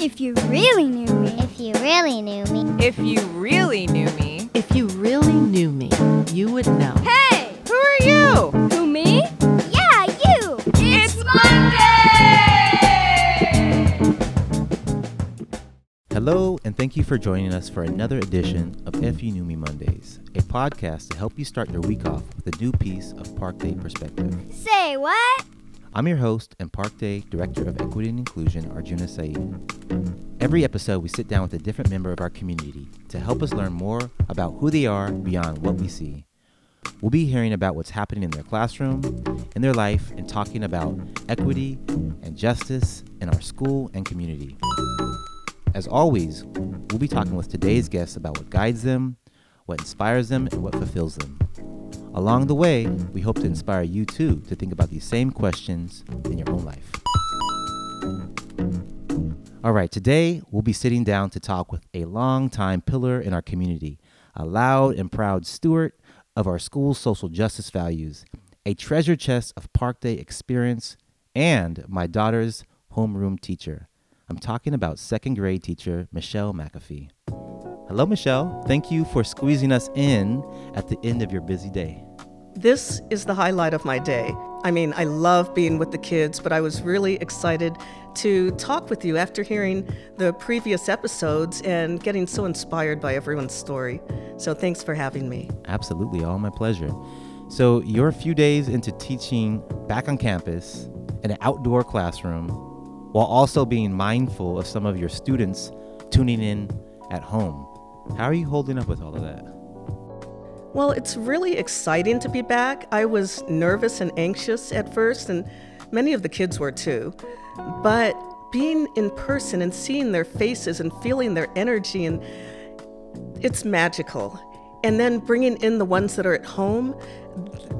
If you really knew me. If you really knew me. If you really knew me. If you really knew me, you would know. Hey! Who are you? Who, me? Yeah, you! It's Monday! Hello, and thank you for joining us for another edition of If You Knew Me Mondays, a podcast to help you start your week off with a new piece of Park Day perspective. Say what? I'm your host and Park Day Director of Equity and Inclusion, Arjuna Saeed. Every episode, we sit down with a different member of our community to help us learn more about who they are beyond what we see. We'll be hearing about what's happening in their classroom, in their life, and talking about equity and justice in our school and community. As always, we'll be talking with today's guests about what guides them, what inspires them, and what fulfills them. Along the way, we hope to inspire you too to think about these same questions in your own life. All right, today we'll be sitting down to talk with a longtime pillar in our community, a loud and proud steward of our school's social justice values, a treasure chest of Park Day experience, and my daughter's homeroom teacher. I'm talking about second grade teacher Michelle McAfee. Hello, Michelle. Thank you for squeezing us in at the end of your busy day. This is the highlight of my day. I mean, I love being with the kids, but I was really excited to talk with you after hearing the previous episodes and getting so inspired by everyone's story. So thanks for having me. Absolutely, all my pleasure. So, you're a few days into teaching back on campus in an outdoor classroom while also being mindful of some of your students tuning in at home. How are you holding up with all of that? Well, it's really exciting to be back. I was nervous and anxious at first, and many of the kids were too. But being in person and seeing their faces and feeling their energy, and it's magical. And then bringing in the ones that are at home,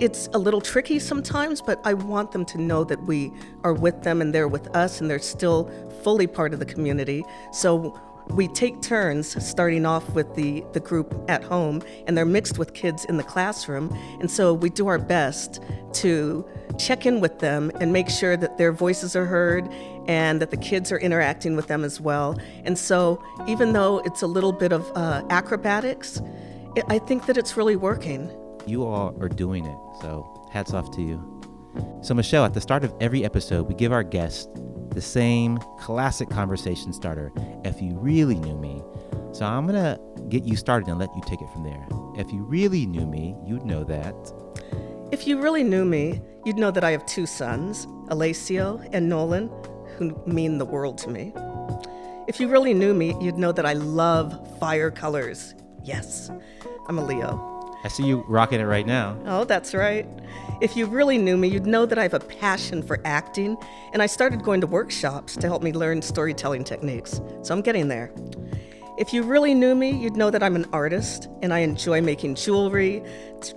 it's a little tricky sometimes, but I want them to know that we are with them and they're with us and they're still fully part of the community. So we take turns starting off with the, the group at home and they're mixed with kids in the classroom and so we do our best to check in with them and make sure that their voices are heard and that the kids are interacting with them as well and so even though it's a little bit of uh, acrobatics it, i think that it's really working You all are doing it, so hats off to you. So, Michelle, at the start of every episode, we give our guests the same classic conversation starter if you really knew me. So, I'm going to get you started and let you take it from there. If you really knew me, you'd know that. If you really knew me, you'd know that I have two sons, Alessio and Nolan, who mean the world to me. If you really knew me, you'd know that I love fire colors. Yes, I'm a Leo. I see you rocking it right now. Oh, that's right. If you really knew me, you'd know that I have a passion for acting, and I started going to workshops to help me learn storytelling techniques. So I'm getting there. If you really knew me, you'd know that I'm an artist and I enjoy making jewelry,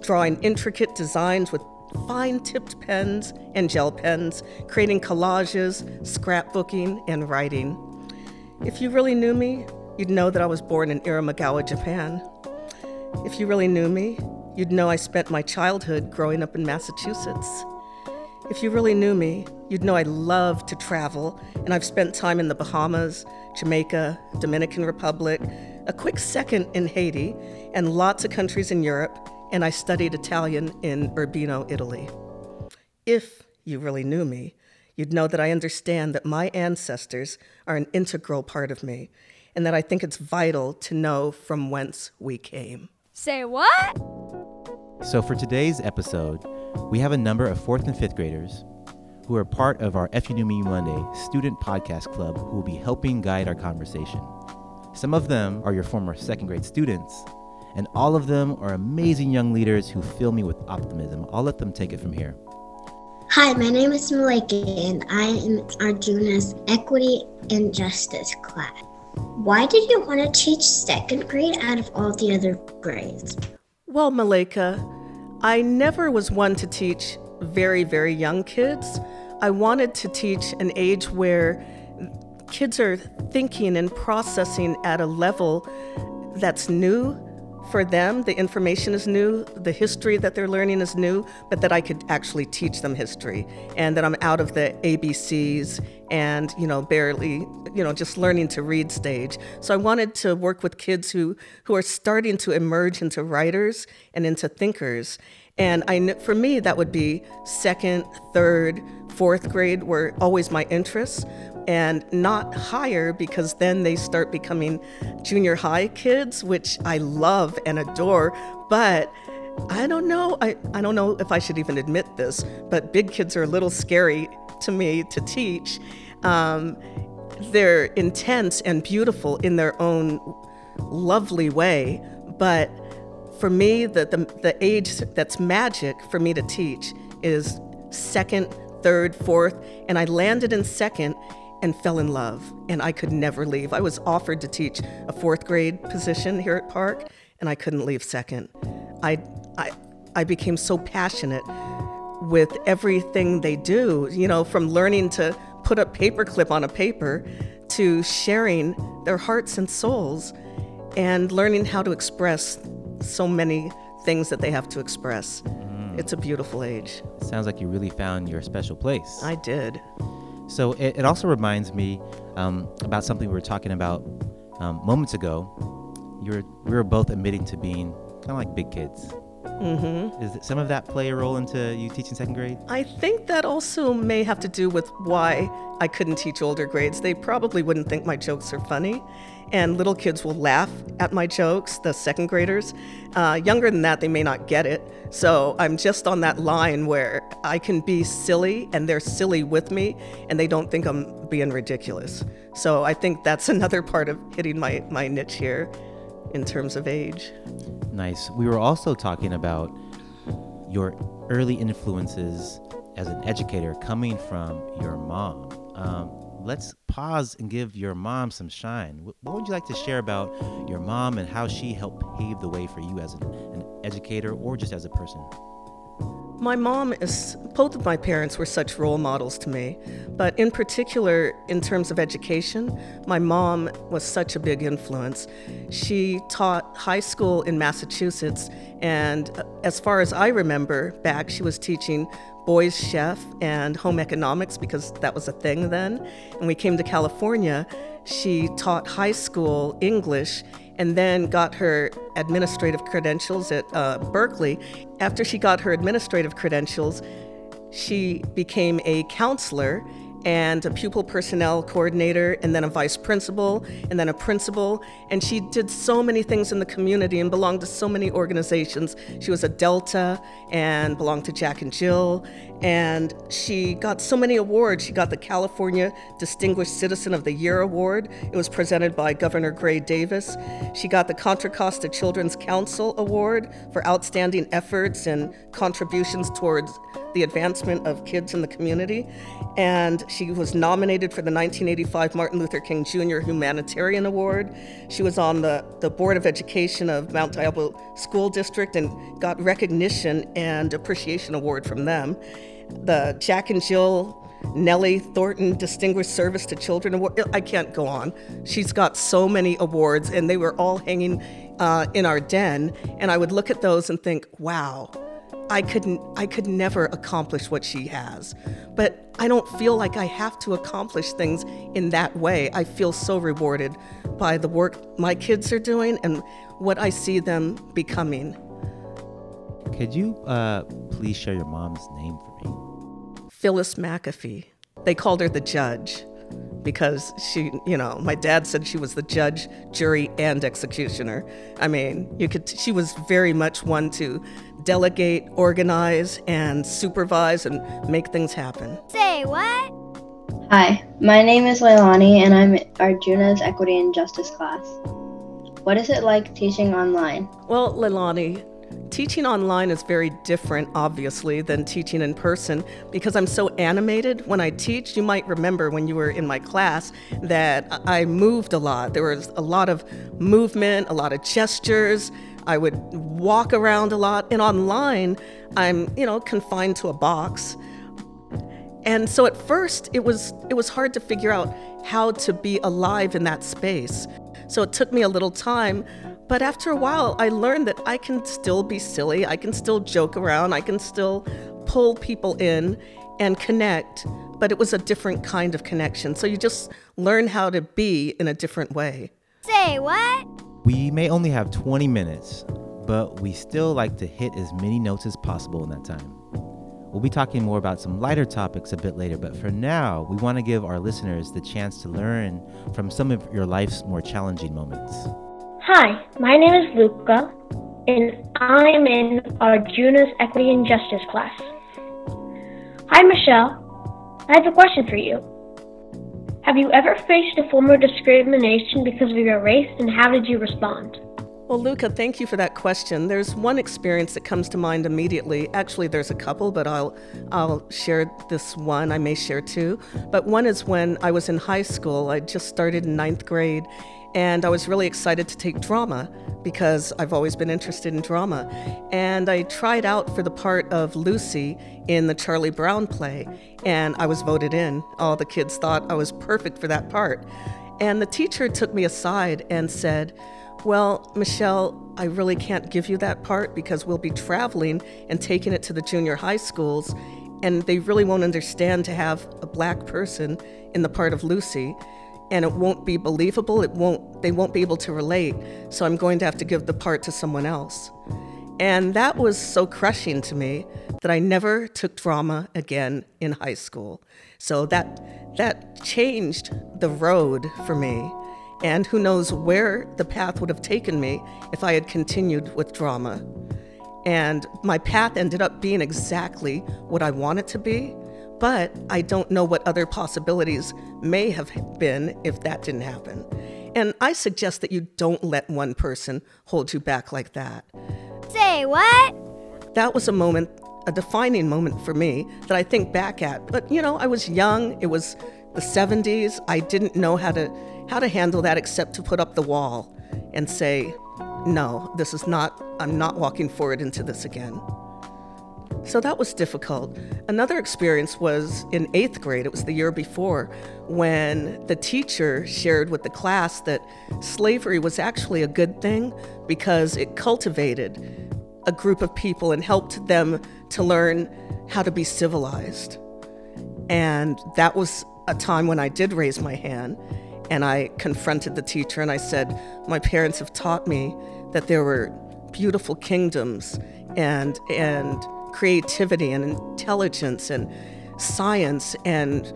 drawing intricate designs with fine tipped pens and gel pens, creating collages, scrapbooking, and writing. If you really knew me, you'd know that I was born in Irumagawa, Japan. If you really knew me, you'd know I spent my childhood growing up in Massachusetts. If you really knew me, you'd know I love to travel, and I've spent time in the Bahamas, Jamaica, Dominican Republic, a quick second in Haiti, and lots of countries in Europe, and I studied Italian in Urbino, Italy. If you really knew me, you'd know that I understand that my ancestors are an integral part of me, and that I think it's vital to know from whence we came. Say what? So, for today's episode, we have a number of fourth and fifth graders who are part of our If You Knew Me Monday student podcast club who will be helping guide our conversation. Some of them are your former second grade students, and all of them are amazing young leaders who fill me with optimism. I'll let them take it from here. Hi, my name is Malika and I am Arjuna's Equity and Justice class. Why did you want to teach second grade out of all the other grades? Well, Malika, I never was one to teach very, very young kids. I wanted to teach an age where kids are thinking and processing at a level that's new, for them, the information is new, the history that they're learning is new, but that I could actually teach them history and that I'm out of the ABCs and, you know, barely, you know, just learning to read stage. So I wanted to work with kids who, who are starting to emerge into writers and into thinkers. And I, for me, that would be second, third, fourth grade were always my interests and not higher because then they start becoming junior high kids, which I love and adore. But I don't know. I, I don't know if I should even admit this, but big kids are a little scary to me to teach. Um, they're intense and beautiful in their own lovely way, but for me, the, the, the age that's magic for me to teach is second, third, fourth, and I landed in second and fell in love, and I could never leave. I was offered to teach a fourth grade position here at Park, and I couldn't leave second. I, I, I became so passionate with everything they do, you know, from learning to put a paperclip on a paper to sharing their hearts and souls and learning how to express so many things that they have to express. It's a beautiful age. It sounds like you really found your special place. I did. So it, it also reminds me um, about something we were talking about um, moments ago. You were, we were both admitting to being kind of like big kids. Mm-hmm. Is some of that play a role into you teaching second grade? I think that also may have to do with why I couldn't teach older grades. They probably wouldn't think my jokes are funny, and little kids will laugh at my jokes, the second graders. Uh, younger than that, they may not get it. So I'm just on that line where I can be silly and they're silly with me, and they don't think I'm being ridiculous. So I think that's another part of hitting my, my niche here in terms of age. Nice. We were also talking about your early influences as an educator coming from your mom. Um, let's pause and give your mom some shine. What would you like to share about your mom and how she helped pave the way for you as an, an educator or just as a person? My mom is, both of my parents were such role models to me, but in particular, in terms of education, my mom was such a big influence. She taught high school in Massachusetts, and uh, as far as I remember back, she was teaching boys chef and home economics because that was a thing then. And we came to California, she taught high school English and then got her administrative credentials at uh, Berkeley. After she got her administrative credentials, she became a counselor and a pupil personnel coordinator, and then a vice principal, and then a principal. And she did so many things in the community and belonged to so many organizations. She was a Delta and belonged to Jack and Jill. And she got so many awards. She got the California Distinguished Citizen of the Year Award. It was presented by Governor Gray Davis. She got the Contra Costa Children's Council Award for outstanding efforts and contributions towards the advancement of kids in the community. And she was nominated for the 1985 Martin Luther King Jr. Humanitarian Award. She was on the, the Board of Education of Mount Diablo School District and got recognition and appreciation award from them. The Jack and Jill Nellie Thornton Distinguished Service to Children Award. I can't go on. She's got so many awards, and they were all hanging uh, in our den. And I would look at those and think, wow, I couldn't I could never accomplish what she has. But I don't feel like I have to accomplish things in that way. I feel so rewarded by the work my kids are doing and what I see them becoming. Could you uh, please share your mom's name for me? Phyllis McAfee. They called her the judge because she, you know, my dad said she was the judge, jury, and executioner. I mean, you could she was very much one to delegate, organize, and supervise and make things happen. Say what? Hi, my name is Leilani and I'm Arjuna's Equity and Justice class. What is it like teaching online? Well, Leilani, teaching online is very different, obviously, than teaching in person because I'm so animated. When I teach, you might remember when you were in my class that I moved a lot. There was a lot of movement, a lot of gestures. I would walk around a lot. And online, I'm, you know, confined to a box. And so at first it was it was hard to figure out how to be alive in that space. So it took me a little time, but after a while, I learned that I can still be silly, I can still joke around, I can still pull people in and connect, but it was a different kind of connection. So you just learn how to be in a different way. Say what? We may only have 20 minutes, but we still like to hit as many notes as possible in that time. We'll be talking more about some lighter topics a bit later, but for now, we want to give our listeners the chance to learn from some of your life's more challenging moments. Hi, my name is Luca, and I'm in Arjuna's Equity and Justice class. Hi, Michelle. I have a question for you. Have you ever faced a form of discrimination because of your race, and how did you respond? Well, Luca, thank you for that question. There's one experience that comes to mind immediately. Actually, there's a couple, but I'll I'll share this one. I may share two. But one is when I was in high school. I just started in ninth grade, and I was really excited to take drama because I've always been interested in drama. And I tried out for the part of Lucy in the Charlie Brown play, and I was voted in. All the kids thought I was perfect for that part. And the teacher took me aside and said, well, Michelle, I really can't give you that part because we'll be traveling and taking it to the junior high schools, and they really won't understand to have a black person in the part of Lucy, and it won't be believable. It won't. They won't be able to relate. So I'm going to have to give the part to someone else. And that was so crushing to me that I never took drama again in high school. So that that changed the road for me. And who knows where the path would have taken me if I had continued with drama. And my path ended up being exactly what I want it to be, but I don't know what other possibilities may have been if that didn't happen. And I suggest that you don't let one person hold you back like that. Say what? That was a moment, a defining moment for me that I think back at. But you know, I was young, it was the 70s. I didn't know how to how to handle that except to put up the wall and say, "No, this is not I'm not walking forward into this again." So that was difficult. Another experience was in eighth grade, it was the year before, when the teacher shared with the class that slavery was actually a good thing because it cultivated a group of people and helped them to learn how to be civilized. And that was a time when I did raise my hand and I confronted the teacher and I said, My parents have taught me that there were beautiful kingdoms and, and creativity and intelligence and science and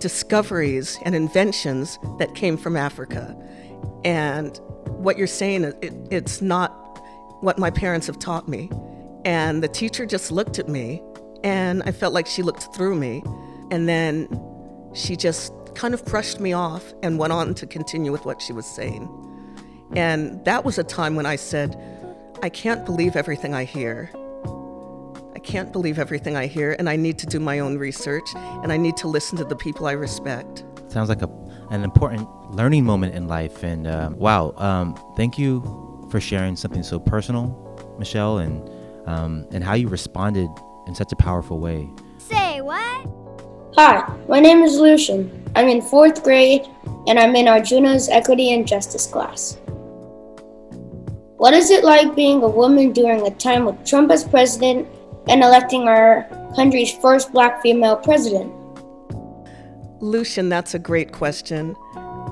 discoveries and inventions that came from Africa. And what you're saying, it, it's not what my parents have taught me. And the teacher just looked at me, and I felt like she looked through me. And then she just kind of brushed me off and went on to continue with what she was saying. And that was a time when I said, I can't believe everything I hear. I can't believe everything I hear, and I need to do my own research, and I need to listen to the people I respect. Sounds like a, an important learning moment in life. And um, wow, um, thank you for sharing something so personal, Michelle, and um, and how you responded in such a powerful way. Hi, my name is Lucian. I'm in fourth grade, and I'm in Arjuna's Equity and Justice class. What is it like being a woman during a time with Trump as president and electing our country's first black female president? Lucian, that's a great question.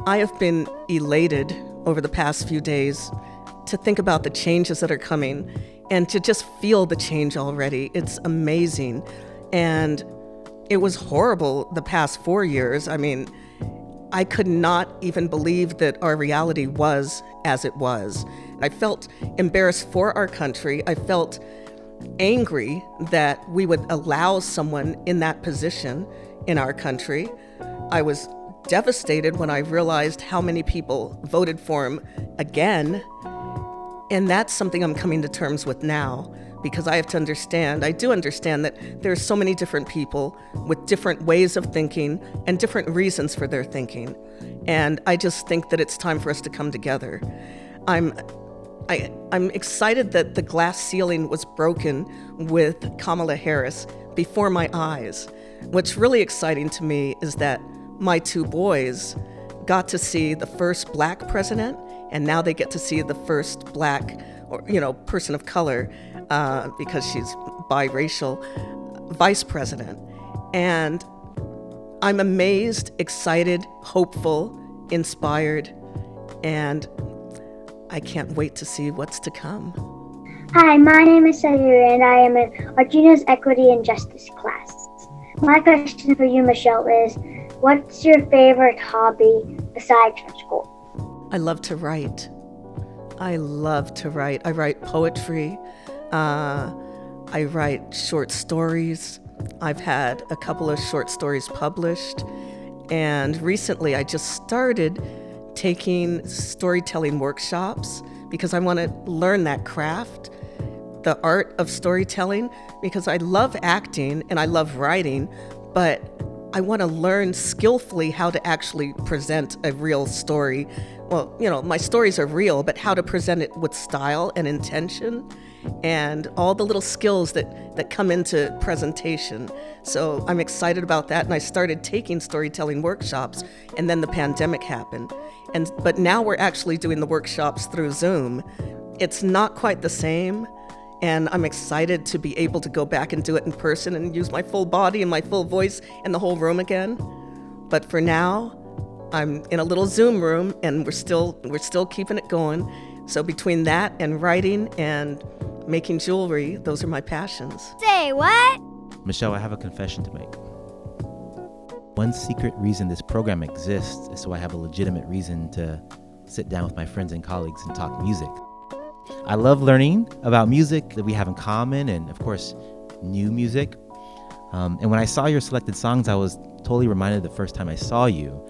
I have been elated over the past few days to think about the changes that are coming and to just feel the change already. It's amazing. And it was horrible the past four years. I mean, I could not even believe that our reality was as it was. I felt embarrassed for our country. I felt angry that we would allow someone in that position in our country. I was devastated when I realized how many people voted for him again. And that's something I'm coming to terms with now because I have to understand, I do understand that there are so many different people with different ways of thinking and different reasons for their thinking. And I just think that it's time for us to come together. I'm I, I'm excited that the glass ceiling was broken with Kamala Harris before my eyes. What's really exciting to me is that my two boys got to see the first black president and now they get to see the first black or you know person of color uh, because she's biracial vice president, and I'm amazed, excited, hopeful, inspired, and I can't wait to see what's to come. Hi, my name is Sayuri, and I am in Arjuna's Equity and Justice class. My question for you, Michelle, is what's your favorite hobby besides from school? I love to write. I love to write. I write poetry. Uh, I write short stories. I've had a couple of short stories published. And recently, I just started taking storytelling workshops because I want to learn that craft the art of storytelling because I love acting and I love writing, but I want to learn skillfully how to actually present a real story. Well, you know, my stories are real, but how to present it with style and intention and all the little skills that, that come into presentation. So I'm excited about that. And I started taking storytelling workshops, and then the pandemic happened. And, but now we're actually doing the workshops through Zoom. It's not quite the same, and I'm excited to be able to go back and do it in person and use my full body and my full voice in the whole room again. But for now, I'm in a little Zoom room and we're still we're still keeping it going. So between that and writing and making jewelry, those are my passions. Say what? Michelle, I have a confession to make. One secret reason this program exists is so I have a legitimate reason to sit down with my friends and colleagues and talk music. I love learning about music that we have in common and, of course, new music. Um, and when I saw your selected songs, I was totally reminded the first time I saw you,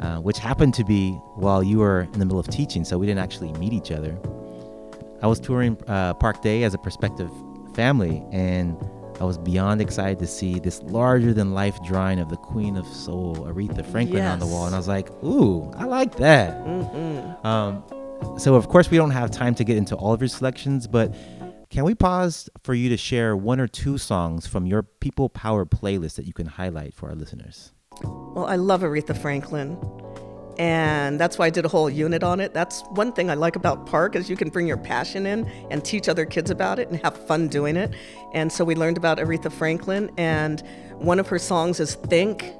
uh, which happened to be while you were in the middle of teaching, so we didn't actually meet each other. I was touring uh, Park Day as a prospective family, and I was beyond excited to see this larger than life drawing of the Queen of Soul, Aretha Franklin, yes. on the wall. And I was like, ooh, I like that. Mm-hmm. Um, so, of course, we don't have time to get into all of your selections, but can we pause for you to share one or two songs from your People Power playlist that you can highlight for our listeners? Well, I love Aretha Franklin. And that's why I did a whole unit on it. That's one thing I like about Park is you can bring your passion in and teach other kids about it and have fun doing it. And so we learned about Aretha Franklin and one of her songs is Think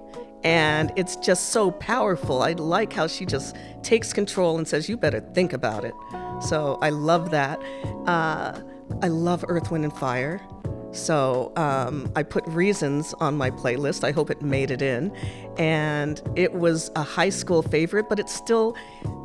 and it's just so powerful. I like how she just takes control and says, You better think about it. So I love that. Uh, I love Earth, Wind, and Fire. So um, I put Reasons on my playlist. I hope it made it in. And it was a high school favorite, but it's still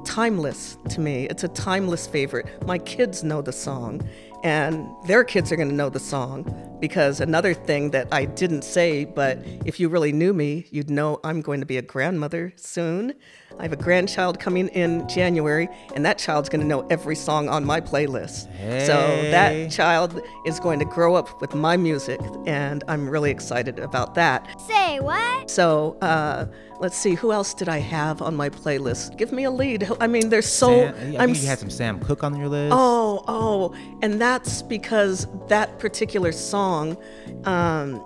timeless to me. It's a timeless favorite. My kids know the song and their kids are going to know the song because another thing that I didn't say, but if you really knew me, you'd know I'm going to be a grandmother soon. I have a grandchild coming in January, and that child's going to know every song on my playlist. Hey. So that child is going to grow up with my music, and I'm really excited about that. Say what? So, uh, let's see, who else did I have on my playlist? Give me a lead. I mean, there's so. Sam, I I'm, you had some Sam Cooke on your list. Oh, oh, and that's because that particular song um,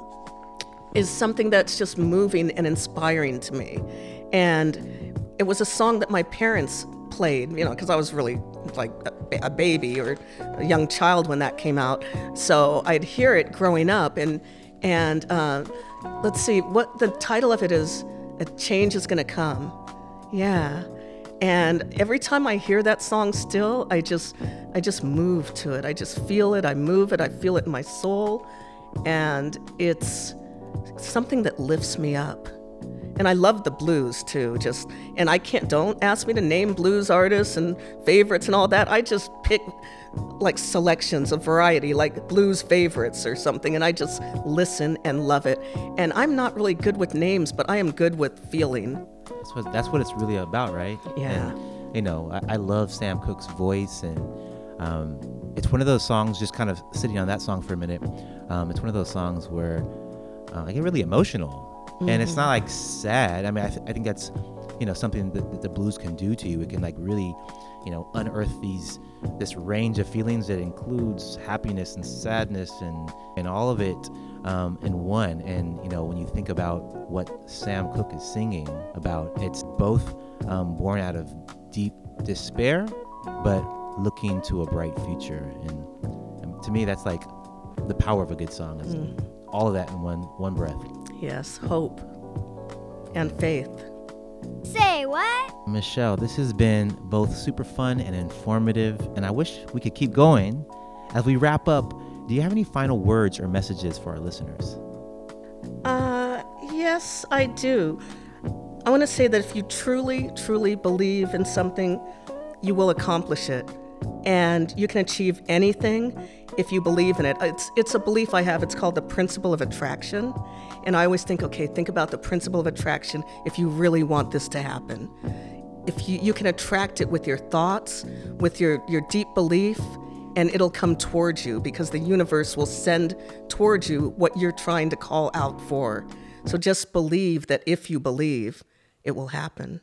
is something that's just moving and inspiring to me, and it was a song that my parents played. You know, because I was really like a, a baby or a young child when that came out, so I'd hear it growing up, and and uh, let's see what the title of it is a change is going to come. Yeah. And every time I hear that song still, I just I just move to it. I just feel it. I move it. I feel it in my soul. And it's something that lifts me up. And I love the blues too. Just and I can't don't ask me to name blues artists and favorites and all that. I just pick like selections of variety, like blues favorites or something, and I just listen and love it. And I'm not really good with names, but I am good with feeling. That's what that's what it's really about, right? Yeah. And, you know, I, I, love Sam Cooke's voice, and um, it's one of those songs. Just kind of sitting on that song for a minute. Um, it's one of those songs where uh, I get really emotional, mm-hmm. and it's not like sad. I mean, I, th- I think that's you know something that, that the blues can do to you. It can like really, you know, unearth these this range of feelings that includes happiness and sadness and, and all of it um, in one. And, you know, when you think about what Sam Cooke is singing about, it's both um, born out of deep despair, but looking to a bright future. And, and to me, that's like the power of a good song. Is all of that in one one breath. Yes, hope and faith. Say what? Michelle, this has been both super fun and informative, and I wish we could keep going. As we wrap up, do you have any final words or messages for our listeners? Uh, yes, I do. I want to say that if you truly, truly believe in something, you will accomplish it. And you can achieve anything if you believe in it. It's, it's a belief I have. It's called the principle of attraction. And I always think, okay, think about the principle of attraction if you really want this to happen. If you, you can attract it with your thoughts, with your, your deep belief, and it'll come towards you because the universe will send towards you what you're trying to call out for. So just believe that if you believe, it will happen.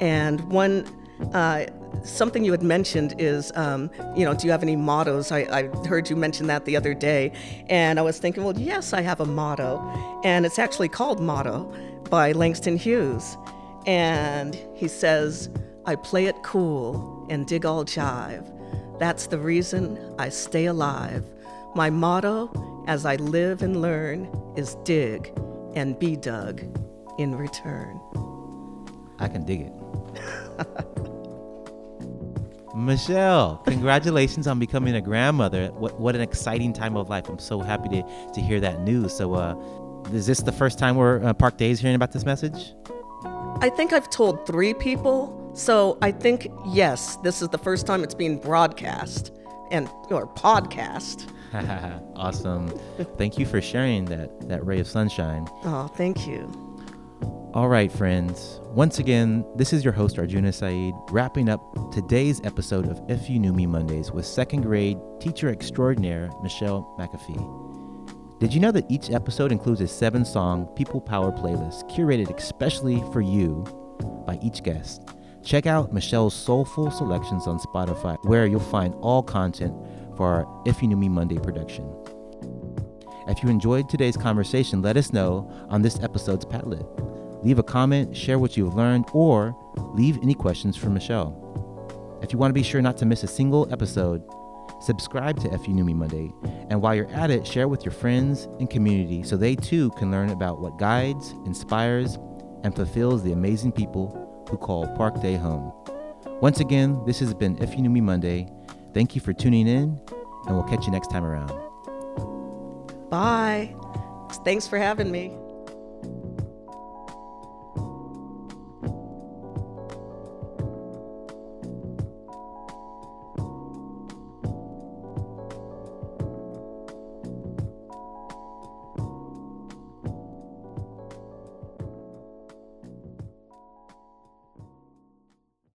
And one, uh, something you had mentioned is, um, you know, do you have any mottos? I, I heard you mention that the other day. And I was thinking, well, yes, I have a motto. And it's actually called Motto by Langston Hughes. And he says, I play it cool and dig all jive. That's the reason I stay alive. My motto as I live and learn is dig and be dug in return. I can dig it. Michelle, congratulations on becoming a grandmother. What, what an exciting time of life. I'm so happy to, to hear that news. So, uh, is this the first time we're uh, Park Days hearing about this message? I think I've told three people, so I think yes, this is the first time it's being broadcast and or podcast. awesome. Thank you for sharing that, that ray of sunshine. Oh, thank you. All right, friends. Once again, this is your host, Arjuna Saeed, wrapping up today's episode of If You Knew Me Mondays with second grade teacher extraordinaire Michelle McAfee. Did you know that each episode includes a seven song People Power playlist curated especially for you by each guest? Check out Michelle's soulful selections on Spotify, where you'll find all content for our If You Knew Me Monday production. If you enjoyed today's conversation, let us know on this episode's Padlet. Leave a comment, share what you've learned, or leave any questions for Michelle. If you want to be sure not to miss a single episode, subscribe to Knew Me Monday. And while you're at it, share with your friends and community so they too can learn about what guides, inspires, and fulfills the amazing people who call Park Day home. Once again, this has been Knew Me Monday. Thank you for tuning in, and we'll catch you next time around. Bye. Thanks for having me.